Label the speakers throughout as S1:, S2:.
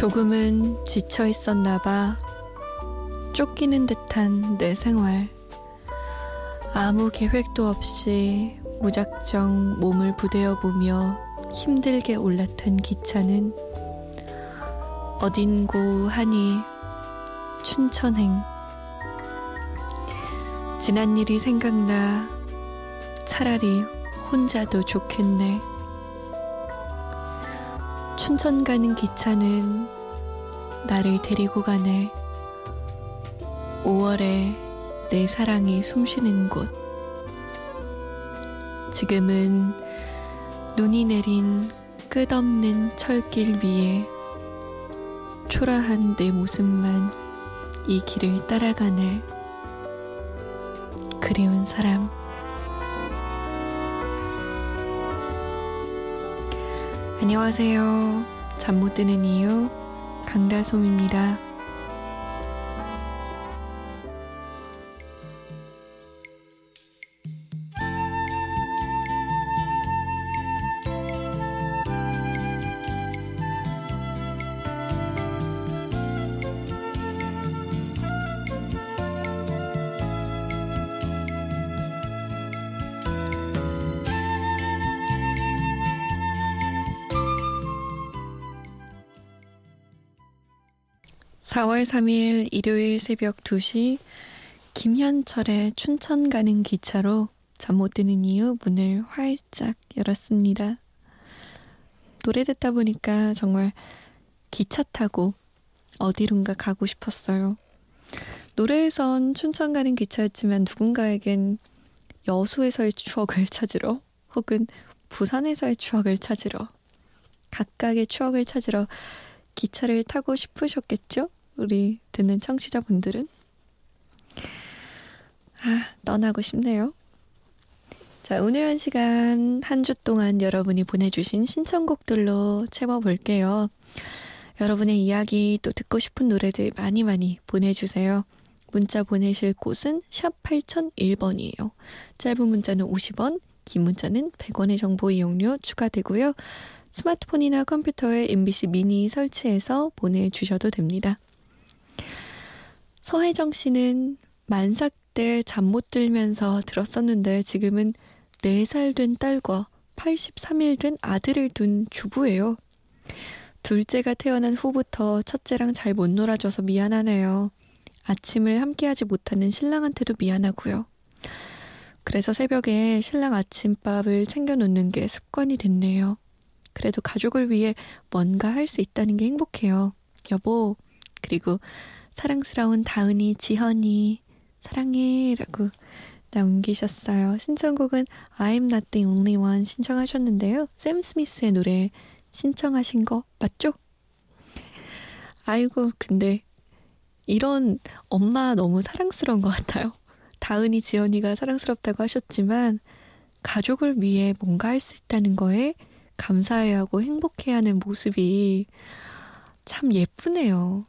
S1: 조금은 지쳐 있었나 봐. 쫓기는 듯한 내 생활. 아무 계획도 없이 무작정 몸을 부대어 보며 힘들게 올라탄 기차는 어딘고 하니 춘천행. 지난 일이 생각나 차라리 혼자도 좋겠네. 춘천 가는 기차는 나를 데리고 가네. 5월에 내 사랑이 숨쉬는 곳. 지금은 눈이 내린 끝없는 철길 위에 초라한 내 모습만 이 길을 따라가네. 그리운 사람. 안녕하세요. 잠 못 드는 이유 강다솜입니다. 4월 3일 일요일 새벽 2시 김현철의 춘천 가는 기차로 잠 못 드는 이유 문을 활짝 열었습니다. 노래 듣다 보니까 정말 기차 타고 어디론가 가고 싶었어요. 노래에선 춘천 가는 기차였지만 누군가에겐 여수에서의 추억을 찾으러 혹은 부산에서의 추억을 찾으러 각각의 추억을 찾으러 기차를 타고 싶으셨겠죠? 우리 듣는 청취자분들은 아 떠나고 싶네요. 자 오늘 한 시간 한 주 동안 여러분이 보내주신 신청곡들로 채워볼게요. 여러분의 이야기 또 듣고 싶은 노래들 많이 많이 보내주세요. 문자 보내실 곳은 샵 8001번이에요. 짧은 문자는 50원, 긴 문자는 100원의 정보 이용료 추가되고요. 스마트폰이나 컴퓨터에 MBC 미니 설치해서 보내주셔도 됩니다. 서혜정 씨는 만삭 때 잠 못 들면서 들었었는데 지금은 4살 된 딸과 83일 된 아들을 둔 주부예요. 둘째가 태어난 후부터 첫째랑 잘 못 놀아줘서 미안하네요. 아침을 함께하지 못하는 신랑한테도 미안하고요. 그래서 새벽에 신랑 아침밥을 챙겨 놓는 게 습관이 됐네요. 그래도 가족을 위해 뭔가 할 수 있다는 게 행복해요. 여보, 그리고 사랑스러운 다은이, 지현이, 사랑해. 라고 남기셨어요. 신청곡은 I'm Not the Only One 신청하셨는데요. 샘 스미스의 노래 신청하신 거 맞죠? 아이고, 근데 이런 엄마 너무 사랑스러운 것 같아요. 다은이, 지연이가 사랑스럽다고 하셨지만 가족을 위해 뭔가 할 수 있다는 거에 감사해야 하고 행복해야 하는 모습이 참 예쁘네요.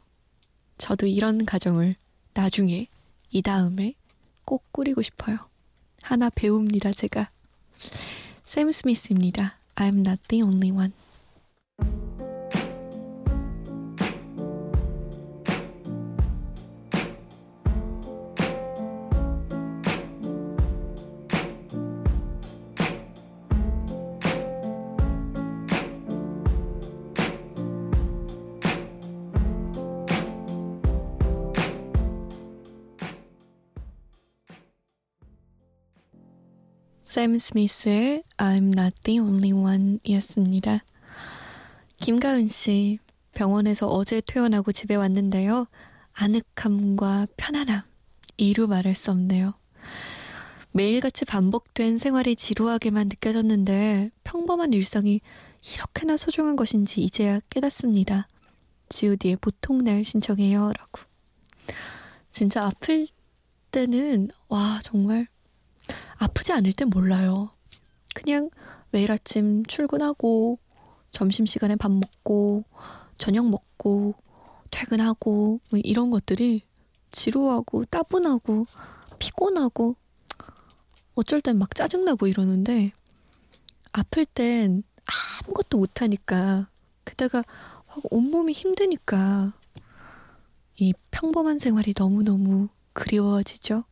S1: 저도 이런 가정을 나중에 이 다음에 꼭 꾸리고 싶어요. 하나 배웁니다, 제가. 샘 스미스입니다. I'm not the only one. 샘 스미스의 I'm not the only one 이었습니다. 김가은 씨, 병원에서 어제 퇴원하고 집에 왔는데요. 아늑함과 편안함, 이루 말할 수 없네요. 매일같이 반복된 생활이 지루하게만 느껴졌는데 평범한 일상이 이렇게나 소중한 것인지 이제야 깨닫습니다. 지우디의 보통날 신청해요. 라고. 진짜 아플 때는, 와, 정말 아프지 않을 땐 몰라요. 그냥 매일 아침 출근하고 점심시간에 밥 먹고 저녁 먹고 퇴근하고 뭐 이런 것들이 지루하고 따분하고 피곤하고 어쩔 땐 막 짜증나고 이러는데 아플 땐 아무것도 못하니까 게다가 온몸이 힘드니까 이 평범한 생활이 너무너무 그리워지죠.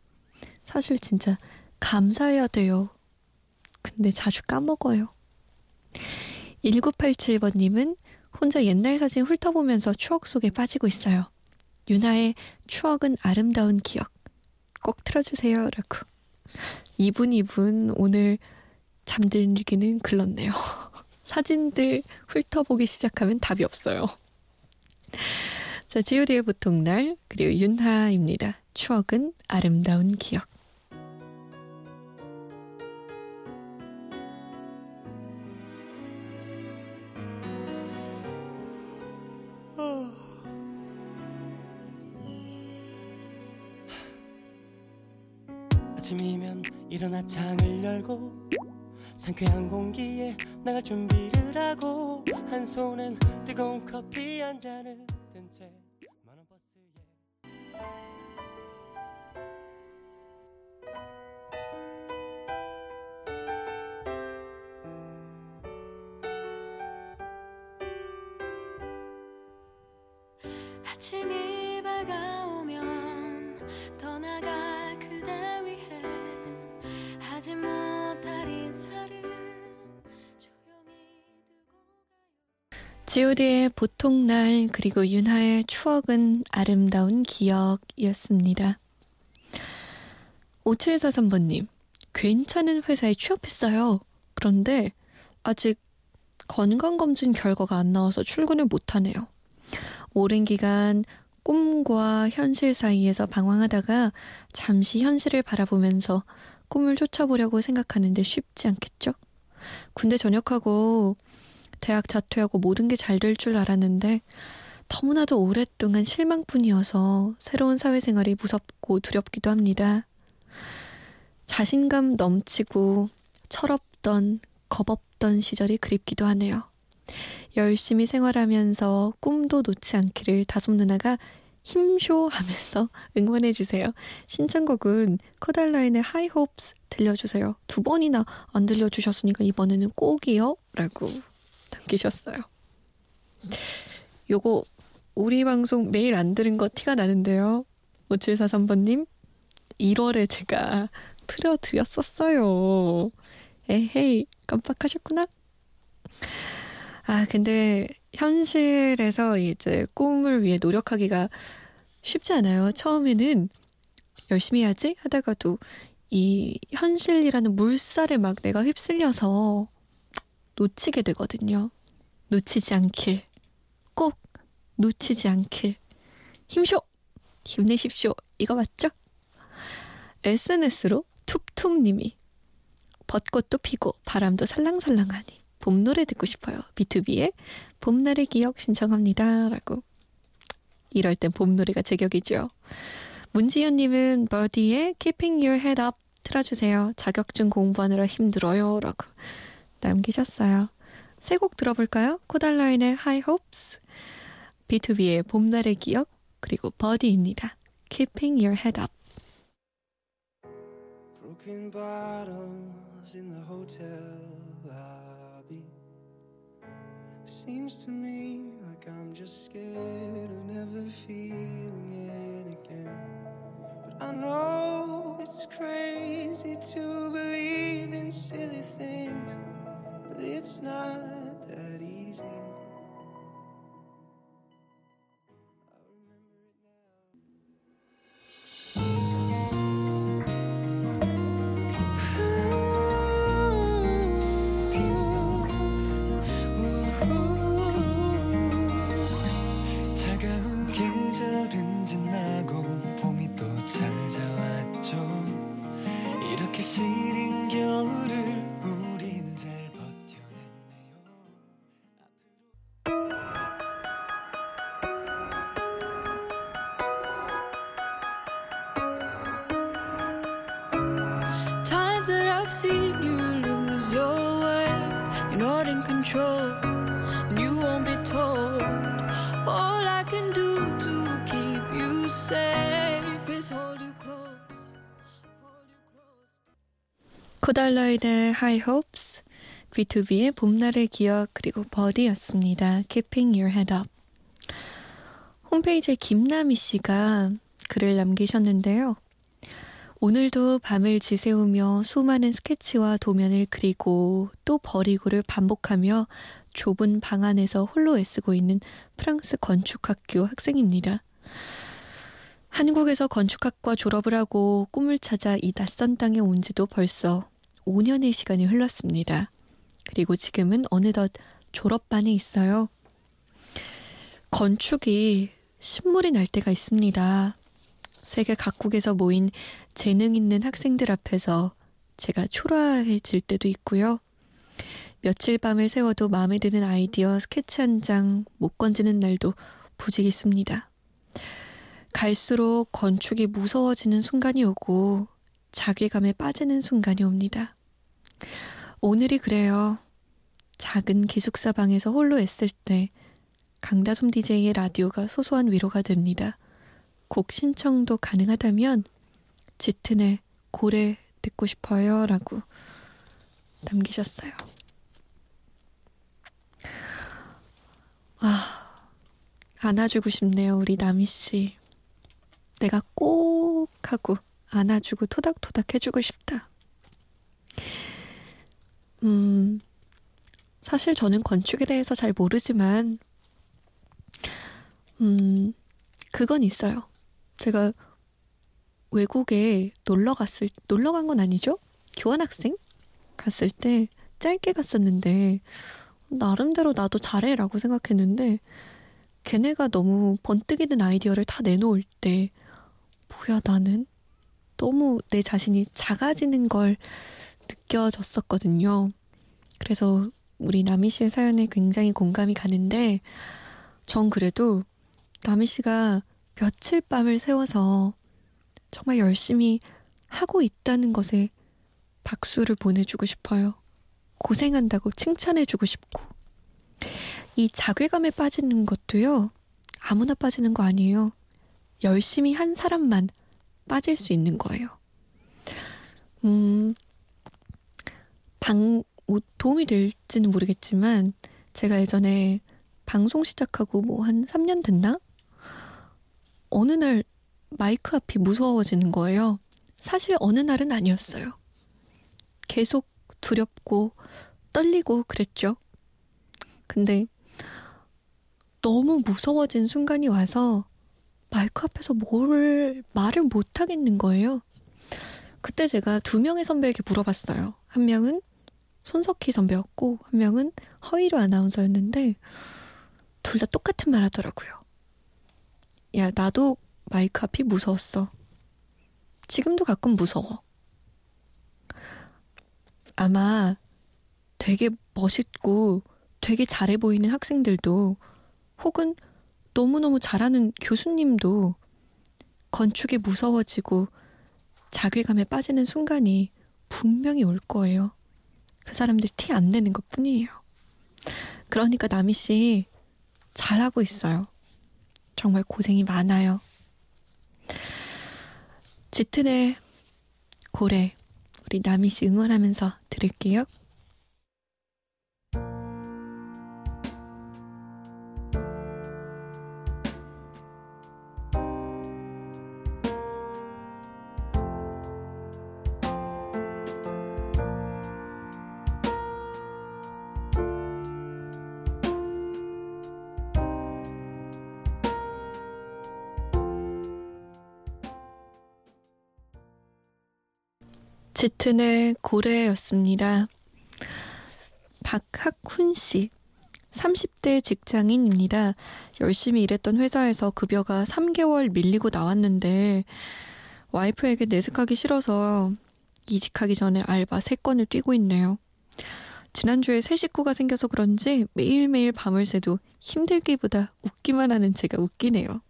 S1: 사실 진짜 감사해야 돼요. 근데 자주 까먹어요. 1987번님은 혼자 옛날 사진 훑어보면서 추억 속에 빠지고 있어요. 유나의 추억은 아름다운 기억. 꼭 틀어주세요. 라고. 이분 이분 오늘 잠들기는 글렀네요. 사진들 훑어보기 시작하면 답이 없어요. 자, 지우리의 보통날, 그리고 윤하입니다. 추억은 아름다운 기억.
S2: 상쾌한 공기에 나갈 준비를 하고 한 손엔 뜨거운 커피 한 잔을 든 채 만원 버스에
S3: 아침이 밝아오면 떠나갈 그대 위해 하지 못할 인사를
S1: 지오디의 보통 날 그리고 윤하의 추억은 아름다운 기억이었습니다. 5743번님 괜찮은 회사에 취업했어요. 그런데 아직 건강검진 결과가 안 나와서 출근을 못하네요. 오랜 기간 꿈과 현실 사이에서 방황하다가 잠시 현실을 바라보면서 꿈을 쫓아보려고 생각하는데 쉽지 않겠죠? 군대 전역하고 대학 자퇴하고 모든 게 잘 될 줄 알았는데 너무나도 오랫동안 실망뿐이어서 새로운 사회생활이 무섭고 두렵기도 합니다. 자신감 넘치고 철없던 겁없던 시절이 그립기도 하네요. 열심히 생활하면서 꿈도 놓지 않기를 다솜 누나가 힘쇼 하면서 응원해주세요. 신청곡은 코달라인의 Hopes 들려주세요. 두 번이나 안 들려주셨으니까 이번에는 꼭이요. 라고 남기셨어요. 요거 우리 방송 매일 안 들은 거 티가 나는데요. 5743번님 1월에 제가 틀어드렸었어요. 에헤이 깜빡하셨구나. 아 근데 현실에서 이제 꿈을 위해 노력하기가 쉽지 않아요. 처음에는 열심히 해야지 하다가도 이 현실이라는 물살에 막 내가 휩쓸려서 놓치게 되거든요. 놓치지 않길. 꼭 놓치지 않길. 힘쇼! 힘내십시오. 이거 맞죠? SNS로 툭툭님이 벚꽃도 피고 바람도 살랑살랑하니 봄 노래 듣고 싶어요. B2B의 봄날의 기억 신청합니다. 라고. 이럴 땐 봄 노래가 제격이죠. 문지연님은 버디의 Keeping Your Head Up 틀어주세요. 자격증 공부하느라 힘들어요. 라고 남기셨어요. 새곡 들어볼까요? 코달라인의 High Hopes, B2B의 봄날의 기억, 그리고 버디입니다. Keeping Your Head Up.
S2: Broken bottles in the hotel lobby. Seems to me like I'm just scared of never feeling it again. But I know it's crazy to believe in silly things, it's not
S1: 코달라인의 High Hopes, B2B의 봄날의 기억 그리고 버디였습니다. Keeping Your Head Up. 홈페이지에 김나미 씨가 글을 남기셨는데요. 오늘도 밤을 지새우며 수많은 스케치와 도면을 그리고 또 버리고를 반복하며 좁은 방 안에서 홀로 애쓰고 있는 프랑스 건축학교 학생입니다. 한국에서 건축학과 졸업을 하고 꿈을 찾아 이 낯선 땅에 온 지도 벌써 5년의 시간이 흘렀습니다. 그리고 지금은 어느덧 졸업반에 있어요. 건축이 신물이 날 때가 있습니다. 세계 각국에서 모인 재능 있는 학생들 앞에서 제가 초라해질 때도 있고요. 며칠 밤을 세워도 마음에 드는 아이디어 스케치 한 장 못 건지는 날도 부지기습니다. 갈수록 건축이 무서워지는 순간이 오고 자괴감에 빠지는 순간이 옵니다. 오늘이 그래요. 작은 기숙사 방에서 홀로 애쓸 때 강다솜 DJ의 라디오가 소소한 위로가 됩니다. 곡 신청도 가능하다면 짙은의 고래 듣고 싶어요 라고 남기셨어요. 아, 안아주고 싶네요, 우리 나미씨. 내가 꼭 하고 안아주고 토닥토닥 해주고 싶다. 음, 사실 저는 건축에 대해서 잘 모르지만, 음, 그건 있어요. 제가 외국에 놀러 갔을, 놀러 간 건 아니죠? 교환학생? 갔을 때 짧게 갔었는데, 나름대로 나도 잘해라고 생각했는데, 걔네가 너무 번뜩이는 아이디어를 다 내놓을 때, 뭐야, 나는 너무 내 자신이 작아지는 걸 느껴졌었거든요. 그래서 우리 나미 씨의 사연에 굉장히 공감이 가는데, 전 그래도 나미 씨가 며칠 밤을 세워서 정말 열심히 하고 있다는 것에 박수를 보내주고 싶어요. 고생한다고 칭찬해주고 싶고. 이 자괴감에 빠지는 것도요, 아무나 빠지는 거 아니에요. 열심히 한 사람만 빠질 수 있는 거예요. 음, 방, 뭐 도움이 될지는 모르겠지만, 제가 예전에 방송 시작하고 뭐 한 3년 됐나? 어느 날 마이크 앞이 무서워지는 거예요. 사실 어느 날은 아니었어요. 계속 두렵고 떨리고 그랬죠. 근데 너무 무서워진 순간이 와서 마이크 앞에서 뭘 말을 못 하겠는 거예요. 그때 제가 두 명의 선배에게 물어봤어요. 한 명은 손석희 선배였고 한 명은 허이로 아나운서였는데 둘 다 똑같은 말 하더라고요. 야, 나도 마이크 앞이 무서웠어. 지금도 가끔 무서워. 아마 되게 멋있고 되게 잘해 보이는 학생들도 혹은 너무너무 잘하는 교수님도 건축에 무서워지고 자괴감에 빠지는 순간이 분명히 올 거예요. 그 사람들 티 안 내는 것 뿐이에요. 그러니까 나미 씨 잘하고 있어요. 정말 고생이 많아요. 짙은의 고래 우리 나미 씨 응원하면서 들을게요. 짙은의 고래였습니다. 박학훈 씨. 30대 직장인입니다. 열심히 일했던 회사에서 급여가 3개월 밀리고 나왔는데 와이프에게 내색하기 싫어서 이직하기 전에 알바 3건을 뛰고 있네요. 지난주에 새 식구가 생겨서 그런지 매일매일 밤을 새도 힘들기보다 웃기만 하는 제가 웃기네요.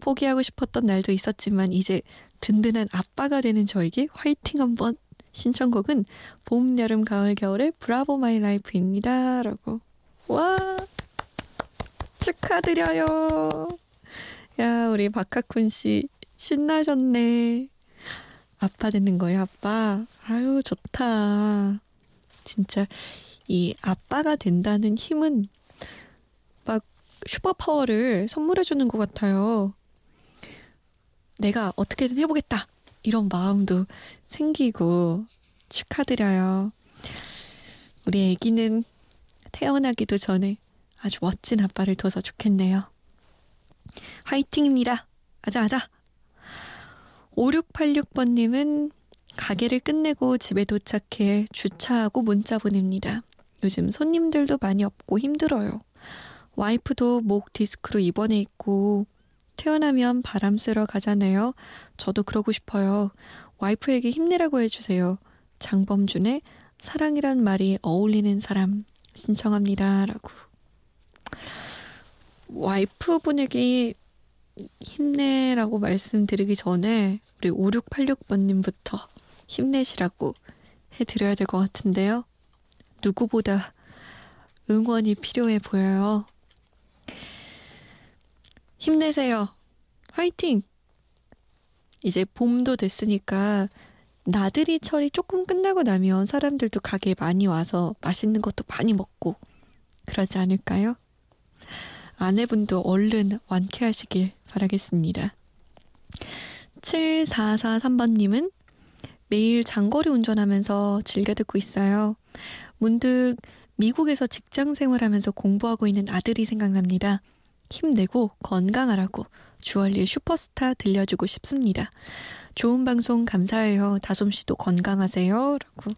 S1: 포기하고 싶었던 날도 있었지만 이제 든든한 아빠가 되는 저에게 화이팅 한번 신청곡은 봄, 여름, 가을, 겨울의 Bravo My Life입니다. 라고. 와! 축하드려요. 야, 우리 박학훈 씨 신나셨네. 아빠 되는 거예요, 아빠. 아유, 좋다. 진짜 이 아빠가 된다는 힘은 막 슈퍼파워를 선물해주는 것 같아요. 내가 어떻게든 해보겠다. 이런 마음도 생기고 축하드려요. 우리 애기는 태어나기도 전에 아주 멋진 아빠를 둬서 좋겠네요. 화이팅입니다. 아자 아자. 5686번님은 가게를 끝내고 집에 도착해 주차하고 문자 보냅니다. 요즘 손님들도 많이 없고 힘들어요. 와이프도 목 디스크로 입원해 있고 태어나면 바람 쐬러 가잖아요. 저도 그러고 싶어요. 와이프에게 힘내라고 해주세요. 장범준의 사랑이란 말이 어울리는 사람 신청합니다. 라고. 와이프분에게 힘내라고 말씀드리기 전에 우리 5686번님부터 힘내시라고 해드려야 될 것 같은데요. 누구보다 응원이 필요해 보여요. 힘내세요. 화이팅! 이제 봄도 됐으니까 나들이 철이 조금 끝나고 나면 사람들도 가게에 많이 와서 맛있는 것도 많이 먹고 그러지 않을까요? 아내분도 얼른 완쾌하시길 바라겠습니다. 7443번님은 매일 장거리 운전하면서 즐겨 듣고 있어요. 문득 미국에서 직장 생활하면서 공부하고 있는 아들이 생각납니다. 힘내고 건강하라고 주얼리의 슈퍼스타 들려주고 싶습니다. 좋은 방송 감사해요. 다솜 씨도 건강하세요. 라고.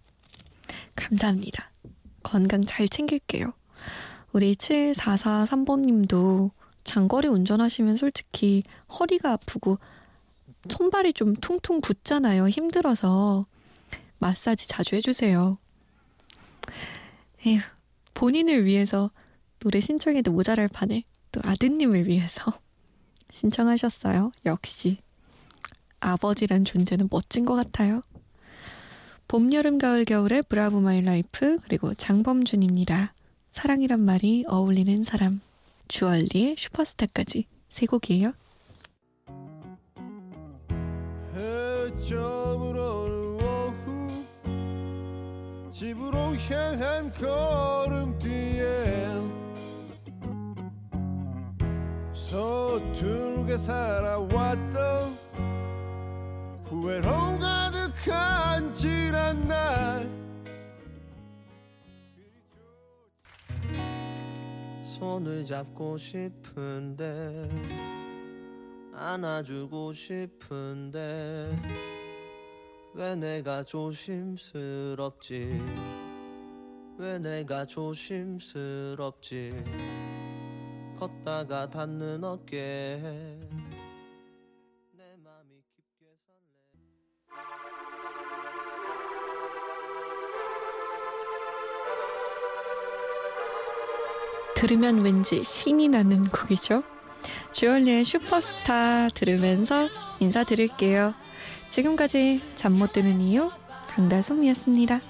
S1: 감사합니다. 건강 잘 챙길게요. 우리 7443번님도 장거리 운전하시면 솔직히 허리가 아프고 손발이 좀 퉁퉁 붓잖아요. 힘들어서 마사지 자주 해주세요. 에휴, 본인을 위해서 노래 신청해도 모자랄 판에 또 아드님을 위해서 신청하셨어요. 역시 아버지란 존재는 멋진 것 같아요. 봄, 여름, 가을, 겨울의 Bravo My Life 그리고 장범준입니다. 사랑이란 말이 어울리는 사람 주얼리의 슈퍼스타까지 세 곡이에요.
S2: 집으로 향한 걸음뒤 서툴게 살아왔던 후회로 가득한 지난 날. 손을 잡고 싶은데 안아주고 싶은데 왜 내가 조심스럽지? 왜 내가 조심스럽지 걷다가 닿는 어깨 내 맘이 깊게 설레
S1: 들으면 왠지 신이 나는 곡이죠. 주얼리의 슈퍼스타 들으면서 인사드릴게요. 지금까지 잠 못 드는 이유 강다솜이었습니다.